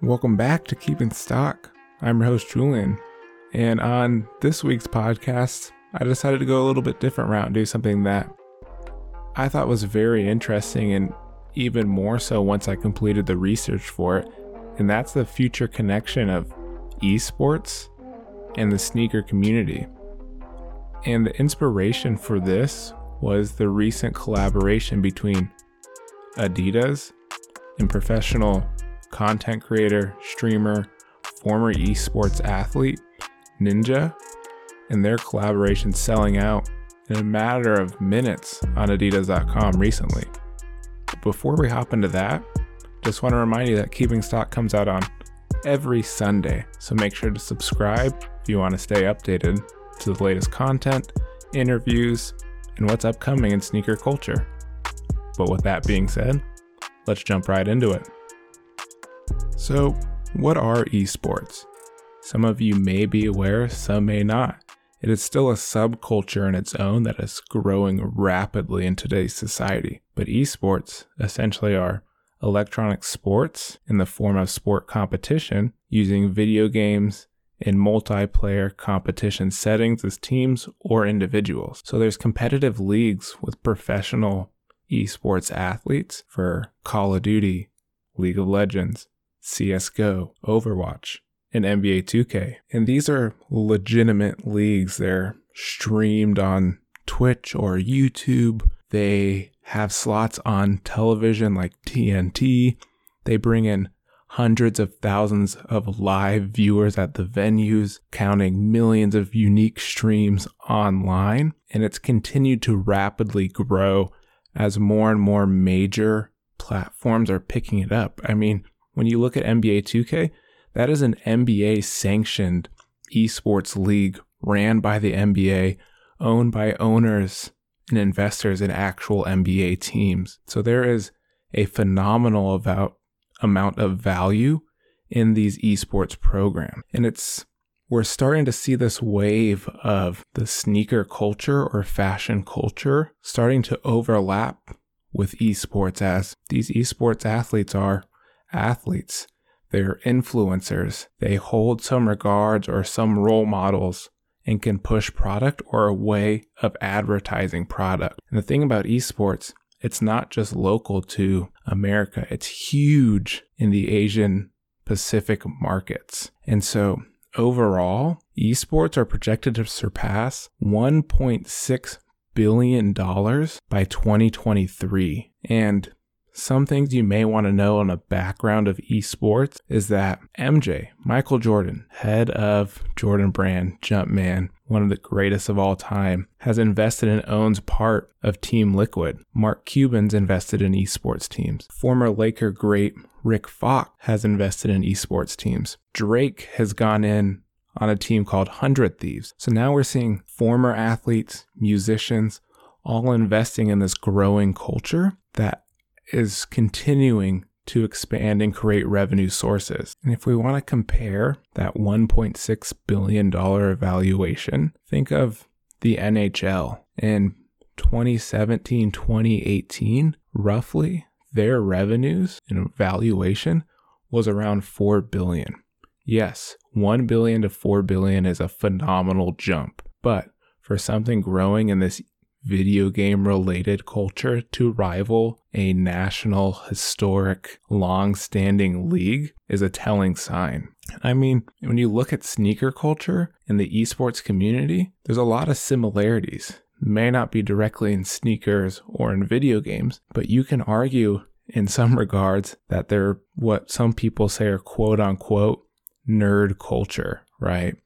Welcome back to Keeping Stock. I'm your host, Julian. And on this week's podcast, I decided to go a little bit different route and do something that I thought was very interesting and even more so once I completed the research for it. And that's the future connection of esports and the sneaker community. And the inspiration for this was the recent collaboration between Adidas and professional content creator, streamer, former esports athlete, Ninja, and their collaboration selling out in a matter of minutes on Adidas.com recently. Before we hop into that, just want to remind you that Keeping Stock comes out on every Sunday, so make sure to subscribe if you want to stay updated to the latest content, interviews, and what's upcoming in sneaker culture. But with that being said, let's jump right into it. So, what are esports? Some of you may be aware, some may not. It is still a subculture in its own that is growing rapidly in today's society. But esports essentially are electronic sports in the form of sport competition using video games in multiplayer competition settings as teams or individuals. So there's competitive leagues with professional esports athletes for Call of Duty, League of Legends, CSGO, Overwatch, and NBA 2K. And these are legitimate leagues. They're streamed on Twitch or YouTube. They have slots on television like TNT. They bring in hundreds of thousands of live viewers at the venues, counting millions of unique streams online. And it's continued to rapidly grow as more and more major platforms are picking it up. I mean, when you look at NBA 2K, that is an NBA sanctioned esports league ran by the NBA, owned by owners and investors in actual NBA teams. So there is a phenomenal about amount of value in these esports programs. And it's we're starting to see this wave of the sneaker culture or fashion culture starting to overlap with esports as these esports athletes are athletes. They're influencers. They hold some regards or some role models and can push product or a way of advertising product. And the thing about esports, it's not just local to America, it's huge in the Asian Pacific markets. And so overall, esports are projected to surpass 1.6 billion dollars by 2023. And some things you may want to know on a background of esports is that MJ, Michael Jordan, head of Jordan Brand, Jumpman, one of the greatest of all time, has invested and owns part of Team Liquid. Mark Cuban's invested in esports teams. Former Laker great Rick Fox has invested in esports teams. Drake has gone in on a team called 100 Thieves. So now we're seeing former athletes, musicians, all investing in this growing culture that is continuing to expand and create revenue sources. And if we want to compare that $1.6 billion valuation, think of the NHL in 2017, 2018, roughly their revenues and valuation was around 4 billion. Yes, 1 billion to 4 billion is a phenomenal jump, but for something growing in this video game related culture to rival a national historic long-standing league is a telling sign. I mean, when you look at sneaker culture in the esports community, there's a lot of similarities. May not be directly in sneakers or in video games, but you can argue in some regards that they're what some people say are quote unquote nerd culture, right?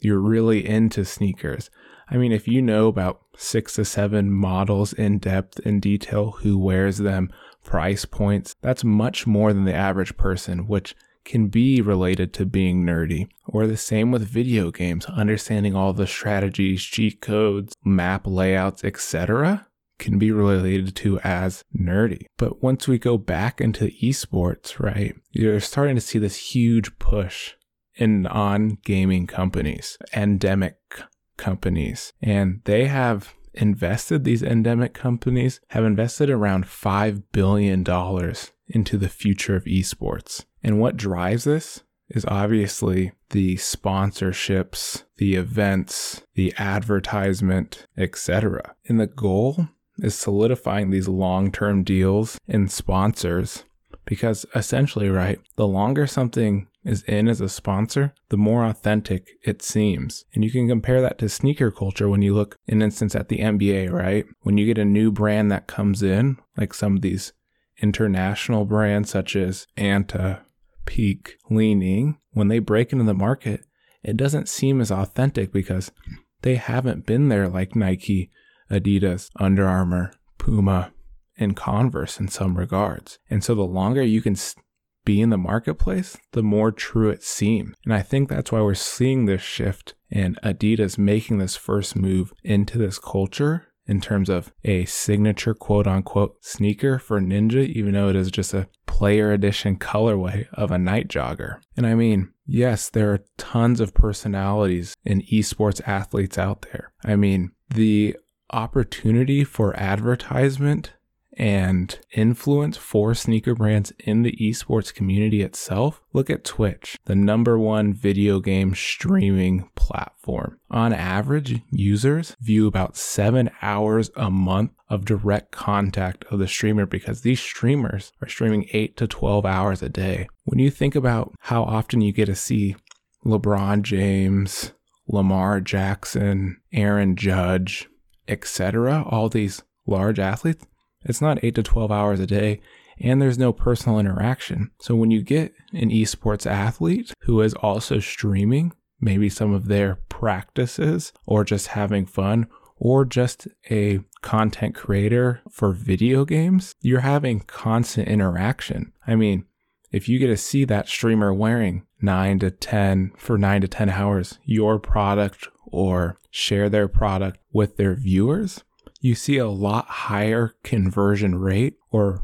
You're really into sneakers. I mean, if you know about six to seven models in depth and detail, who wears them, price points, that's much more than the average person, which can be related to being nerdy. Or the same with video games, understanding all the strategies, cheat codes, map layouts, etc. can be related to as nerdy. But once we go back into esports, right, you're starting to see this huge push in on gaming companies, endemic companies, and they have invested, these endemic companies have invested around $5 billion into the future of esports. And what drives this is obviously the sponsorships, the events, the advertisement, etc. And the goal is solidifying these long-term deals and sponsors because essentially, right, the longer something is in as a sponsor, the more authentic it seems. And you can compare that to sneaker culture when you look, in instance, at the NBA, right? When you get a new brand that comes in, like some of these international brands such as Anta, Peak, Li-Ning, when they break into the market, it doesn't seem as authentic because they haven't been there like Nike, Adidas, Under Armour, Puma, and Converse in some regards. And so the longer you can be in the marketplace, the more true it seems. And I think that's why we're seeing this shift and Adidas making this first move into this culture in terms of a signature quote unquote sneaker for Ninja, even though it is just a player edition colorway of a Nite Jogger. And I mean, yes, there are tons of personalities and esports athletes out there. I mean, the opportunity for advertisement and influence for sneaker brands in the esports community itself, look at Twitch, the number one video game streaming platform. On average, users view about seven hours a month of direct contact of the streamer because these streamers are streaming eight to 12 hours a day. When you think about how often you get to see LeBron James, Lamar Jackson, Aaron Judge, etc., all these large athletes, it's not 8 to 12 hours a day, and there's no personal interaction. So when you get an esports athlete who is also streaming, maybe some of their practices, or just having fun, or just a content creator for video games, you're having constant interaction. I mean, if you get to see that streamer wearing 9 to 10 for 9 to 10 hours your product or share their product with their viewers, you see a lot higher conversion rate, or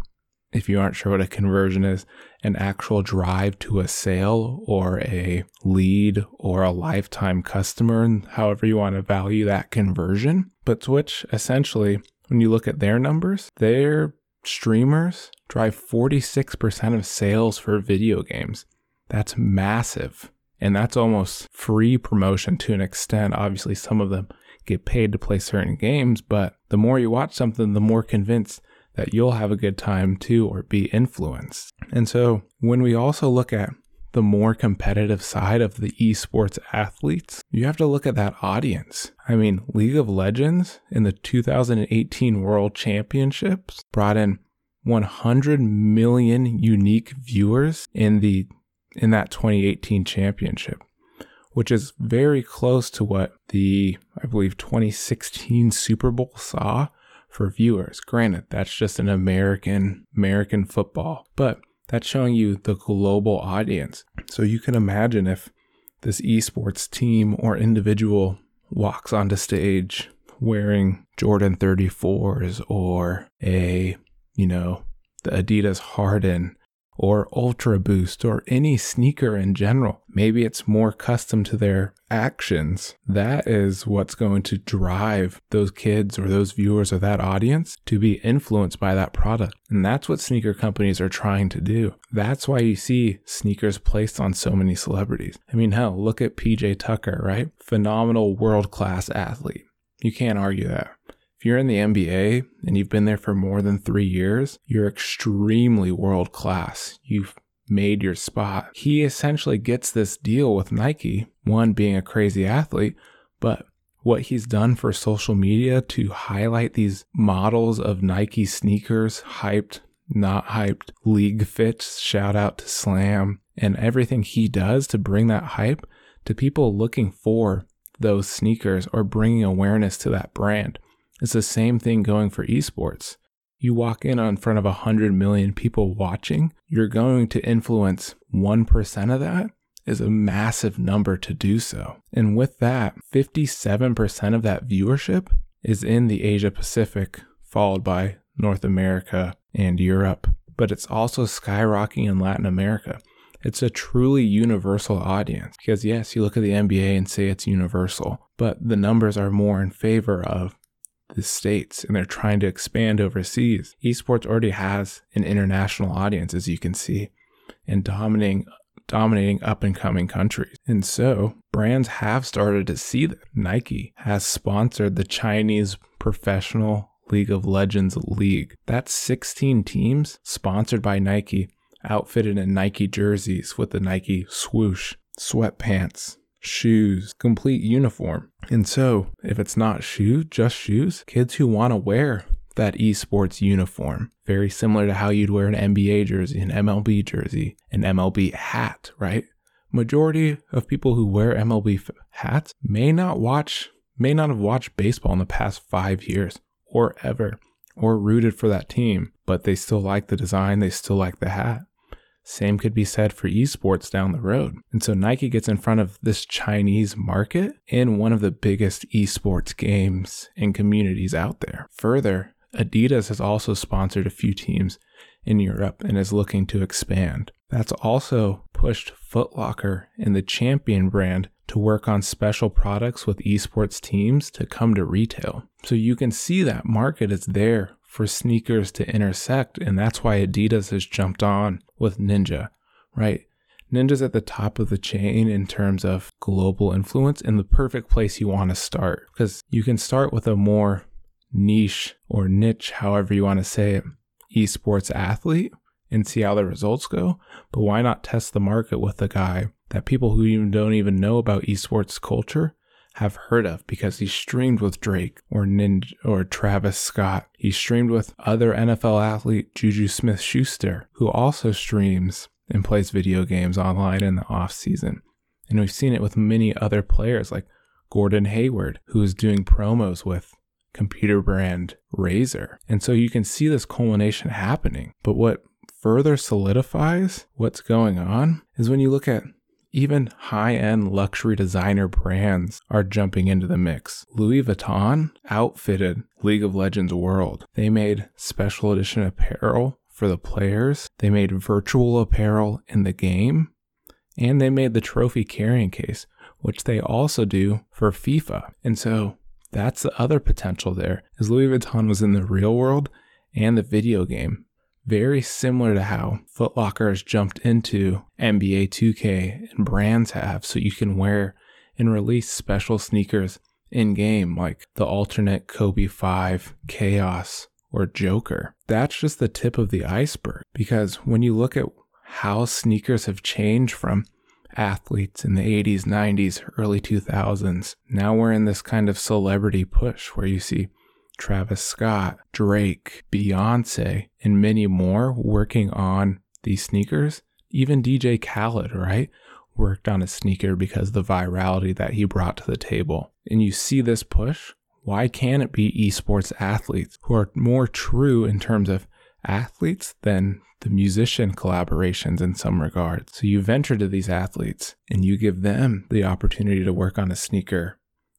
if you aren't sure what a conversion is, an actual drive to a sale or a lead or a lifetime customer, and however you want to value that conversion. But Twitch, essentially, when you look at their numbers, their streamers drive 46% of sales for video games. That's massive. And that's almost free promotion to an extent. Obviously, some of them get paid to play certain games, but the more you watch something, the more convinced that you'll have a good time too or be influenced. And so when we also look at the more competitive side of the esports athletes, you have to look at that audience. I mean, League of Legends in the 2018 World Championships brought in 100 million unique viewers in the in that 2018 championship which is very close to what the, I believe, 2016 Super Bowl saw for viewers. Granted, that's just an American American football, but that's showing you the global audience. So you can imagine if this esports team or individual walks onto stage wearing Jordan 34s or a, you know, the Adidas Harden or Ultra Boost or any sneaker in general. Maybe it's more custom to their actions. That is what's going to drive those kids or those viewers or that audience to be influenced by that product. And that's what sneaker companies are trying to do. That's why you see sneakers placed on so many celebrities. I mean, hell, look at PJ Tucker, right? Phenomenal world class athlete. You can't argue that. If you're in the NBA and you've been there for more than three years, you're extremely world class. You've made your spot. He essentially gets this deal with Nike, one being a crazy athlete, but what he's done for social media to highlight these models of Nike sneakers, hyped, not hyped, league fits, shout out to Slam, and everything he does to bring that hype to people looking for those sneakers or bringing awareness to that brand. It's the same thing going for esports. You walk in in front of 100 million people watching, you're going to influence 1% of that is a massive number to do so. And with that, 57% of that viewership is in the Asia Pacific, followed by North America and Europe. But it's also skyrocketing in Latin America. It's a truly universal audience because, yes, you look at the NBA and say it's universal, but the numbers are more in favor of the States and they're trying to expand overseas. Esports already has an international audience, as you can see. and dominating dominating up and coming countries. And so brands have started to see that Nike has sponsored the Chinese professional League of Legends League. That's 16 teams sponsored by Nike, outfitted in Nike jerseys with the Nike swoosh, sweatpants, shoes, complete uniform. And so, if it's not shoes, just shoes, kids who want to wear that esports uniform, very similar to how you'd wear an NBA jersey, an MLB jersey, an MLB hat, right? Majority of people who wear MLB hats may not watch, may not have watched baseball in the past five years or ever, or rooted for that team, but they still like the design, they still like the hat. Same could be said for esports down the road. And so Nike gets in front of this Chinese market in one of the biggest esports games and communities out there. Further, Adidas has also sponsored a few teams in Europe and is looking to expand. That's also pushed Footlocker and the Champion brand to work on special products with esports teams to come to retail. So you can see that market is there for sneakers to intersect, and that's why Adidas has jumped on with Ninja, right? Ninja's at the top of the chain in terms of global influence and the perfect place you want to start because you can start with a more niche or niche, however you want to say it, esports athlete and see how the results go. But why not test the market with a guy that people who even don't even know about esports culture have heard of because he streamed with Drake or Ninja or Travis Scott. He streamed with other NFL athlete Juju Smith Schuster, who also streams and plays video games online in the off season. And we've seen it with many other players like Gordon Hayward, who is doing promos with computer brand Razer. And so you can see this culmination happening. But what further solidifies what's going on is when you look at even high end luxury designer brands are jumping into the mix. Louis Vuitton outfitted League of Legends World. They made special edition apparel for the players, they made virtual apparel in the game, and they made the trophy carrying case, which they also do for FIFA. And so that's the other potential there is Louis Vuitton was in the real world and the video game. Very similar to how Footlocker has jumped into NBA 2K and brands have, so you can wear and release special sneakers in game, like the alternate Kobe 5, Chaos, or Joker. That's just the tip of the iceberg because when you look at how sneakers have changed from athletes in the 80s, 90s, early 2000s. Now we're in this kind of celebrity push where you see Travis Scott, Drake, Beyonce, and many more working on these sneakers. Even DJ Khaled, right? Worked on a sneaker because the virality that he brought to the table. And you see this push. Why can't it be esports athletes who are more true in terms of athletes than the musician collaborations in some regards. So you venture to these athletes and you give them the opportunity to work on a sneaker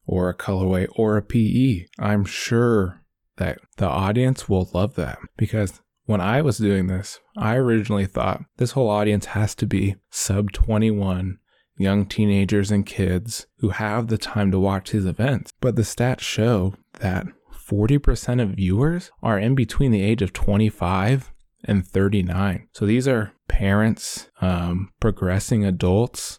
or a colorway or a PE. I'm sure that the audience will love that because when I was doing this, I originally thought this whole audience has to be sub 21 young teenagers and kids who have the time to watch these events. But the stats show that 40% of viewers are in between the age of 25 and 39. So these are parents, um, progressing adults,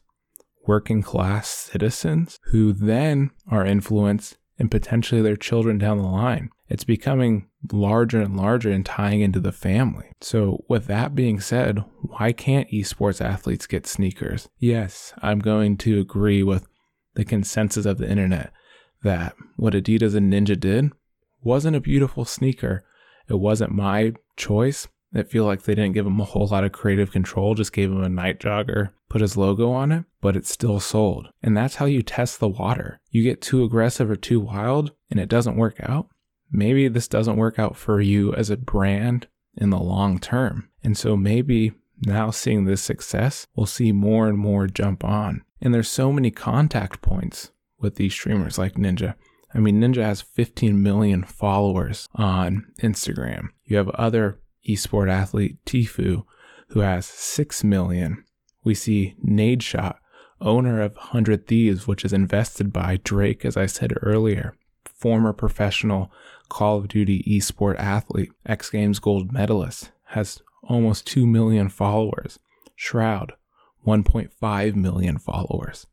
working class citizens who then are influenced and potentially their children down the line. It's becoming larger and larger and tying into the family. So, with that being said, why can't esports athletes get sneakers? Yes, I'm going to agree with the consensus of the internet that what Adidas and Ninja did wasn't a beautiful sneaker. It wasn't my choice. I feel like they didn't give him a whole lot of creative control, just gave him a Nite Jogger, put his logo on it, but it still sold. And that's how you test the water. You get too aggressive or too wild and it doesn't work out. Maybe this doesn't work out for you as a brand in the long term. And so maybe now seeing this success, we'll see more and more jump on. And there's so many contact points with these streamers like Ninja. I mean, Ninja has 15 million followers on Instagram. You have other esport athlete Tfue, who has 6 million. We see Nadeshot, owner of 100 Thieves, which is invested by Drake, as I said earlier, former professional Call of Duty esport athlete, X Games gold medalist, has almost 2 million followers. Shroud, 1.5 million followers.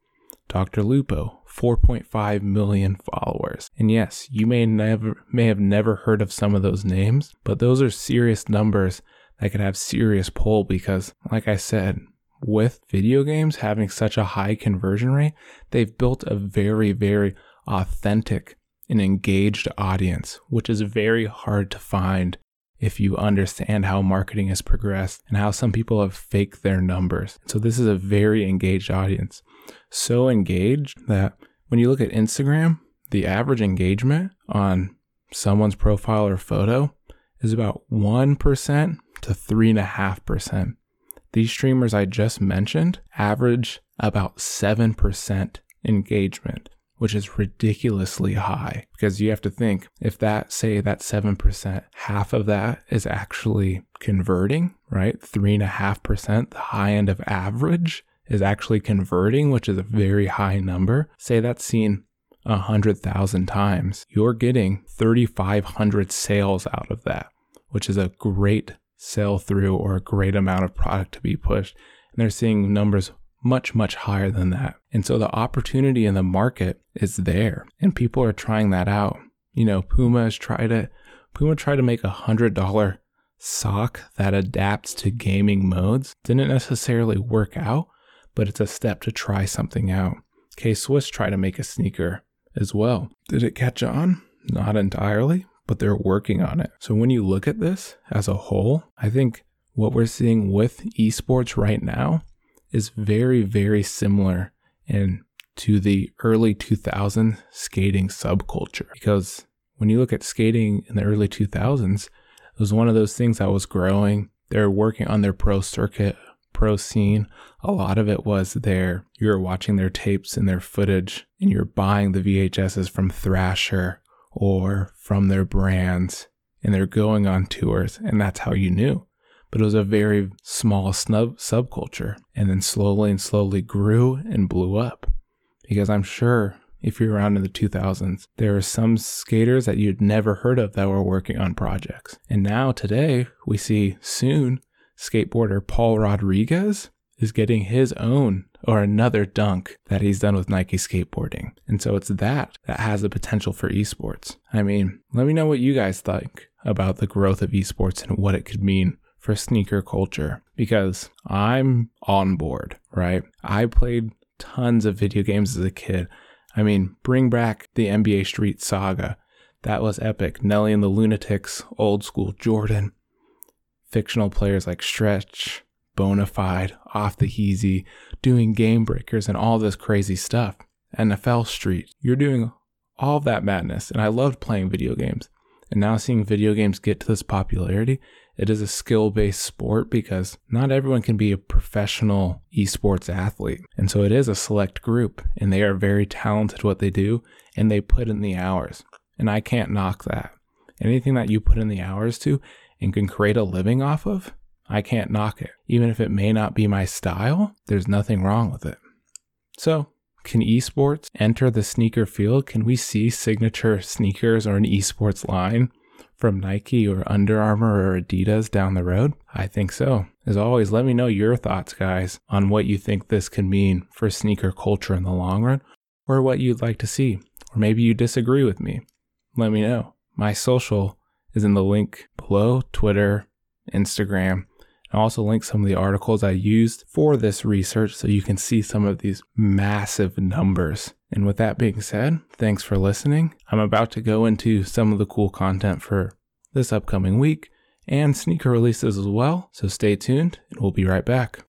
Dr. Lupo, 4.5 million followers. And yes, you may never may have never heard of some of those names, but those are serious numbers that could have serious pull because like I said, with video games having such a high conversion rate, they've built a very very authentic and engaged audience, which is very hard to find if you understand how marketing has progressed and how some people have faked their numbers. So this is a very engaged audience. So engaged that when you look at Instagram, the average engagement on someone's profile or photo is about 1% to 3.5%. These streamers I just mentioned average about 7% engagement which is ridiculously high because you have to think if that, say, that 7%, half of that is actually converting, right? 3.5%, the high end of average is actually converting, which is a very high number. Say that's seen 100,000 times. You're getting 3,500 sales out of that, which is a great sell through or a great amount of product to be pushed. And they're seeing numbers much, much higher than that. And so the opportunity in the market is there and people are trying that out. You know, Puma has tried it. Puma tried to make a hundred dollar sock that adapts to gaming modes. Didn't necessarily work out, but it's a step to try something out. K Swiss tried to make a sneaker as well. Did it catch on? Not entirely, but they're working on it. So when you look at this as a whole, I think what we're seeing with esports right now is very, very similar in to the early 2000s skating subculture. Because when you look at skating in the early 2000s, it was one of those things that was growing. They were working on their pro circuit, pro scene. A lot of it was there. You were watching their tapes and their footage, and you're buying the VHSs from Thrasher or from their brands, and they're going on tours, and that's how you knew but it was a very small snub subculture and then slowly and slowly grew and blew up. Because I'm sure if you're around in the 2000s, there are some skaters that you'd never heard of that were working on projects. And now today, we see soon skateboarder Paul Rodriguez is getting his own or another dunk that he's done with Nike skateboarding. And so it's that that has the potential for esports. I mean, let me know what you guys think about the growth of esports and what it could mean for sneaker culture because I'm on board, right? I played tons of video games as a kid. I mean, bring back the NBA Street Saga. That was epic. Nelly and the Lunatics, old school Jordan, fictional players like Stretch, Bonafide, Off the Heezy, doing game breakers and all this crazy stuff. NFL Street. You're doing all that madness. And I loved playing video games. And now seeing video games get to this popularity, it is a skill based sport because not everyone can be a professional esports athlete. And so it is a select group and they are very talented what they do and they put in the hours. And I can't knock that. Anything that you put in the hours to and can create a living off of, I can't knock it. Even if it may not be my style, there's nothing wrong with it. So, can esports enter the sneaker field? Can we see signature sneakers or an esports line from Nike or Under Armour or Adidas down the road? I think so. As always, let me know your thoughts, guys, on what you think this could mean for sneaker culture in the long run, or what you'd like to see. Or maybe you disagree with me. Let me know. My social is in the link below Twitter, Instagram. I also link some of the articles I used for this research so you can see some of these massive numbers and with that being said, thanks for listening. I'm about to go into some of the cool content for this upcoming week and sneaker releases as well. So stay tuned and we'll be right back.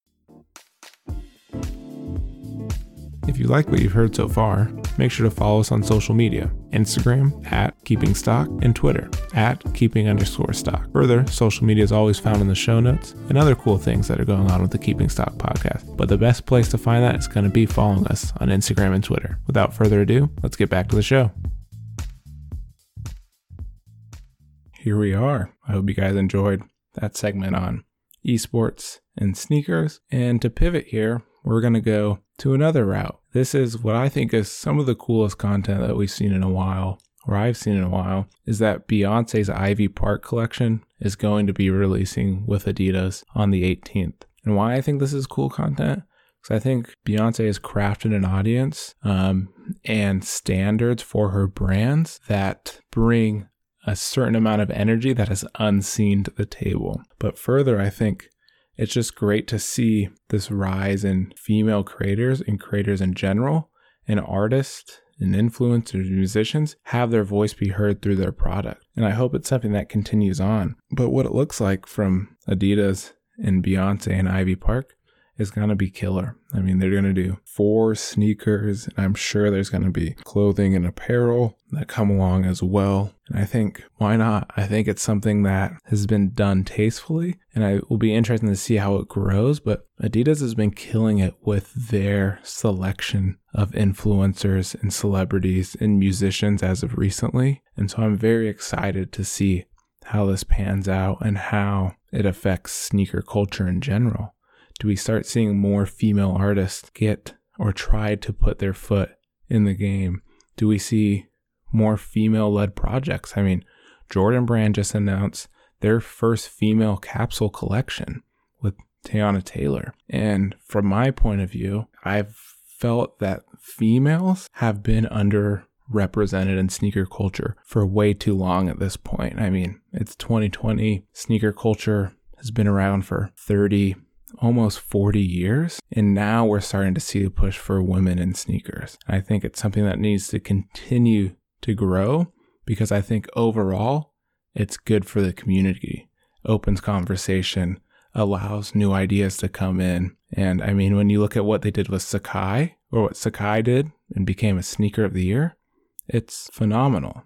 If you like what you've heard so far, make sure to follow us on social media Instagram at keeping stock and Twitter at keeping underscore stock. Further, social media is always found in the show notes and other cool things that are going on with the Keeping Stock podcast. But the best place to find that is going to be following us on Instagram and Twitter. Without further ado, let's get back to the show. Here we are. I hope you guys enjoyed that segment on esports and sneakers. And to pivot here, we're going to go to another route. This is what I think is some of the coolest content that we've seen in a while, or I've seen in a while, is that Beyonce's Ivy Park collection is going to be releasing with Adidas on the 18th. And why I think this is cool content? Because I think Beyonce has crafted an audience um, and standards for her brands that bring a certain amount of energy that unseen to the table. But further, I think it's just great to see this rise in female creators and creators in general and artists and influencers musicians have their voice be heard through their product. And I hope it's something that continues on. But what it looks like from Adidas and Beyonce and Ivy Park is going to be killer. I mean, they're going to do four sneakers, and I'm sure there's going to be clothing and apparel that come along as well. And I think, why not? I think it's something that has been done tastefully, and I will be interested to see how it grows. But Adidas has been killing it with their selection of influencers and celebrities and musicians as of recently. And so I'm very excited to see how this pans out and how it affects sneaker culture in general do we start seeing more female artists get or try to put their foot in the game? Do we see more female led projects? I mean, Jordan Brand just announced their first female capsule collection with Teyana Taylor. And from my point of view, I've felt that females have been underrepresented in sneaker culture for way too long at this point. I mean, it's 2020. Sneaker culture has been around for 30, almost 40 years. And now we're starting to see a push for women in sneakers. I think it's something that needs to continue to grow because I think overall it's good for the community, opens conversation, allows new ideas to come in. And I mean, when you look at what they did with Sacai or what Sacai did and became a sneaker of the year, it's phenomenal.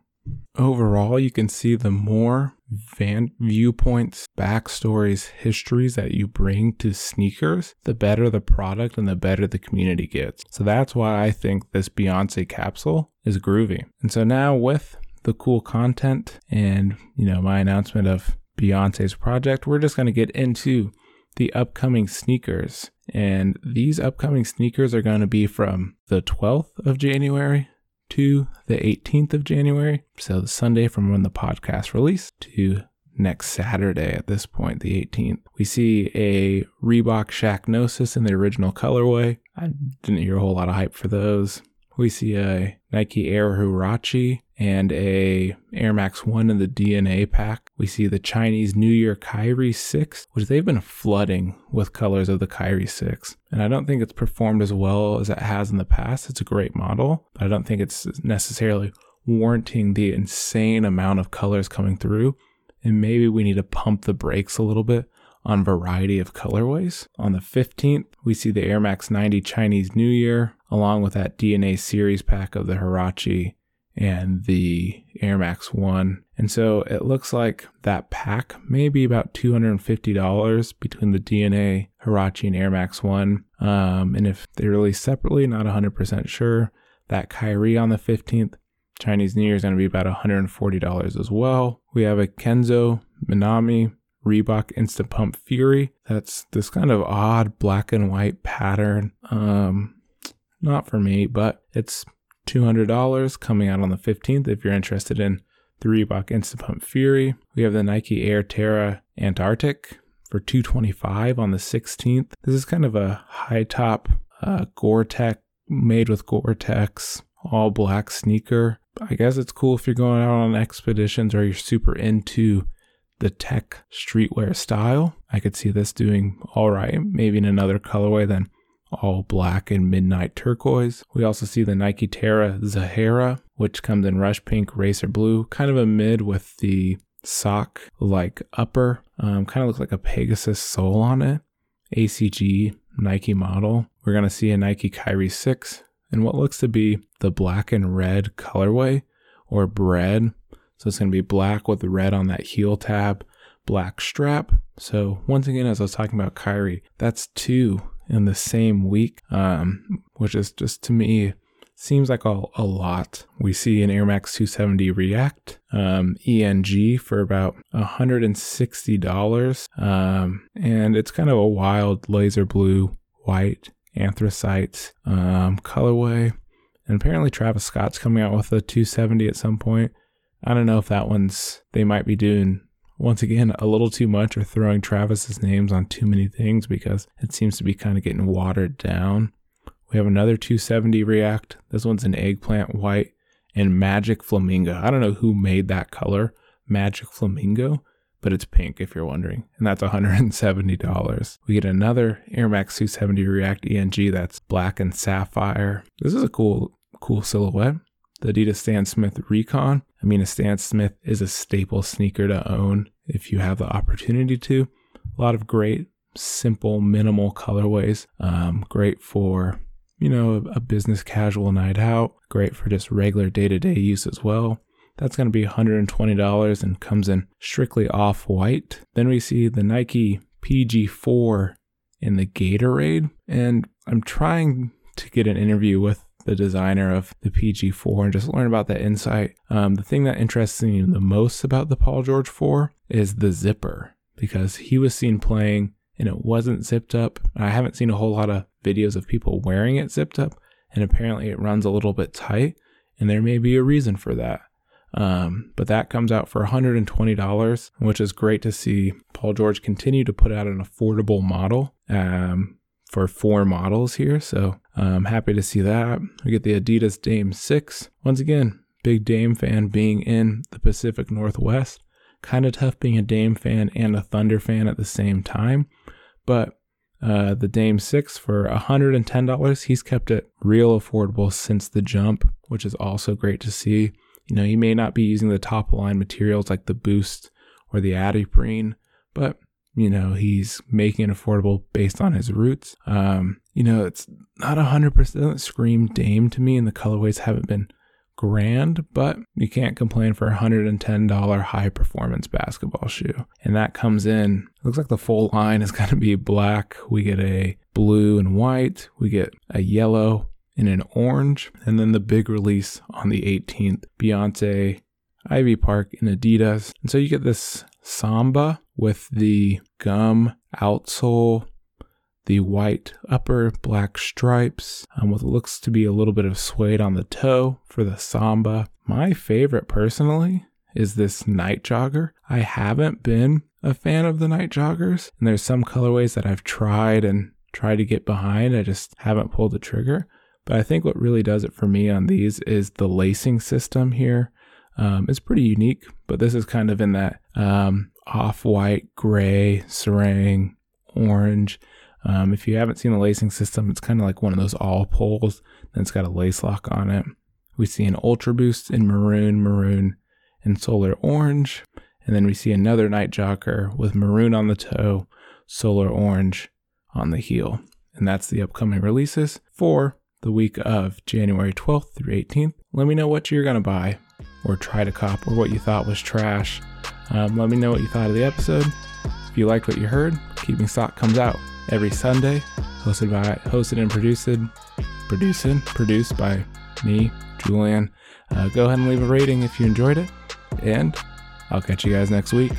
Overall, you can see the more van viewpoints, backstories, histories that you bring to sneakers, the better the product and the better the community gets. So that's why I think this Beyonce capsule is groovy. And so now with the cool content and, you know, my announcement of Beyonce's project, we're just going to get into the upcoming sneakers. And these upcoming sneakers are going to be from the 12th of January to the 18th of January. So the Sunday from when the podcast released to next Saturday at this point, the 18th. We see a Reebok Shaqnosis in the original colorway. I didn't hear a whole lot of hype for those. We see a Nike Air Huarache and a Air Max 1 in the DNA pack. We see the Chinese New Year Kyrie 6, which they've been flooding with colors of the Kyrie 6. And I don't think it's performed as well as it has in the past. It's a great model, but I don't think it's necessarily warranting the insane amount of colors coming through. And maybe we need to pump the brakes a little bit on variety of colorways. On the 15th, we see the Air Max 90 Chinese New Year, along with that DNA series pack of the Huarache and the Air Max 1. And so it looks like that pack may be about $250 between the DNA, Huarache, and Air Max 1. Um, and if they release separately, not 100% sure. That Kyrie on the 15th, Chinese New Year is going to be about $140 as well. We have a Kenzo Minami Reebok Instapump Fury. That's this kind of odd black and white pattern. Um, not for me, but it's $200 coming out on the 15th if you're interested in the Reebok Instapump Fury. We have the Nike Air Terra Antarktik for 225 on the 16th. This is kind of a high top uh, Gore-Tex made with Gore-Tex all black sneaker. I guess it's cool if you're going out on expeditions or you're super into the tech streetwear style. I could see this doing all right, maybe in another colorway than all black and midnight turquoise. We also see the Nike Terra Zahara, which comes in rush pink, racer blue, kind of a mid with the sock like upper. Um, kind of looks like a Pegasus sole on it. ACG Nike model. We're going to see a Nike Kyrie 6 in what looks to be the black and red colorway or bread. So it's going to be black with red on that heel tab, black strap. So once again, as I was talking about Kyrie, that's two in the same week, um, which is just to me seems like a, a lot. We see an Air Max 270 React um, ENG for about $160. Um, and it's kind of a wild laser blue, white, anthracite um, colorway. And apparently Travis Scott's coming out with a 270 at some point. I don't know if that one's, they might be doing once again, a little too much or throwing Travis's names on too many things because it seems to be kind of getting watered down. We have another 270 React. This one's an eggplant white and magic flamingo. I don't know who made that color, magic flamingo, but it's pink if you're wondering. And that's $170. We get another Air Max 270 React ENG that's black and sapphire. This is a cool, cool silhouette. The Adidas Stan Smith Recon. I mean, a Stan Smith is a staple sneaker to own if you have the opportunity to. A lot of great, simple, minimal colorways. Um, great for you know, a business casual night out. Great for just regular day to day use as well. That's going to be $120 and comes in strictly off white. Then we see the Nike PG4 in the Gatorade. And I'm trying to get an interview with the designer of the PG4 and just learn about that insight. Um, the thing that interests me the most about the Paul George 4 is the zipper because he was seen playing and it wasn't zipped up. I haven't seen a whole lot of videos of people wearing it zipped up, and apparently it runs a little bit tight, and there may be a reason for that. Um, but that comes out for $120, which is great to see Paul George continue to put out an affordable model um, for four models here. So I'm happy to see that. We get the Adidas Dame 6. Once again, big Dame fan being in the Pacific Northwest. Kind of tough being a Dame fan and a Thunder fan at the same time. But uh, the Dame 6 for $110. He's kept it real affordable since the jump, which is also great to see. You know, he may not be using the top line materials like the Boost or the Adiprene, but you know, he's making it affordable based on his roots. Um, you know, it's not 100% scream Dame to me, and the colorways haven't been grand, but you can't complain for a $110 high performance basketball shoe. And that comes in, looks like the full line is going to be black. We get a blue and white, we get a yellow and an orange, and then the big release on the 18th, Beyonce, Ivy Park, and Adidas. And so you get this Samba with the gum outsole the white upper, black stripes, um, what looks to be a little bit of suede on the toe for the samba. My favorite personally is this Nite Jogger. I haven't been a fan of the Nite Joggers, and there's some colorways that I've tried and tried to get behind. I just haven't pulled the trigger. But I think what really does it for me on these is the lacing system here. Um, it's pretty unique, but this is kind of in that um, off white, gray, serang, orange. Um, if you haven't seen the lacing system, it's kind of like one of those all poles. and it's got a lace lock on it. We see an Ultra Boost in maroon, maroon, and solar orange. And then we see another Nite Jogger with maroon on the toe, solar orange on the heel. And that's the upcoming releases for the week of January 12th through 18th. Let me know what you're going to buy or try to cop or what you thought was trash. Um, let me know what you thought of the episode. If you liked what you heard, Keeping Stock comes out every Sunday, hosted by hosted and produced produced produced by me, Julian. Uh, go ahead and leave a rating if you enjoyed it, and I'll catch you guys next week.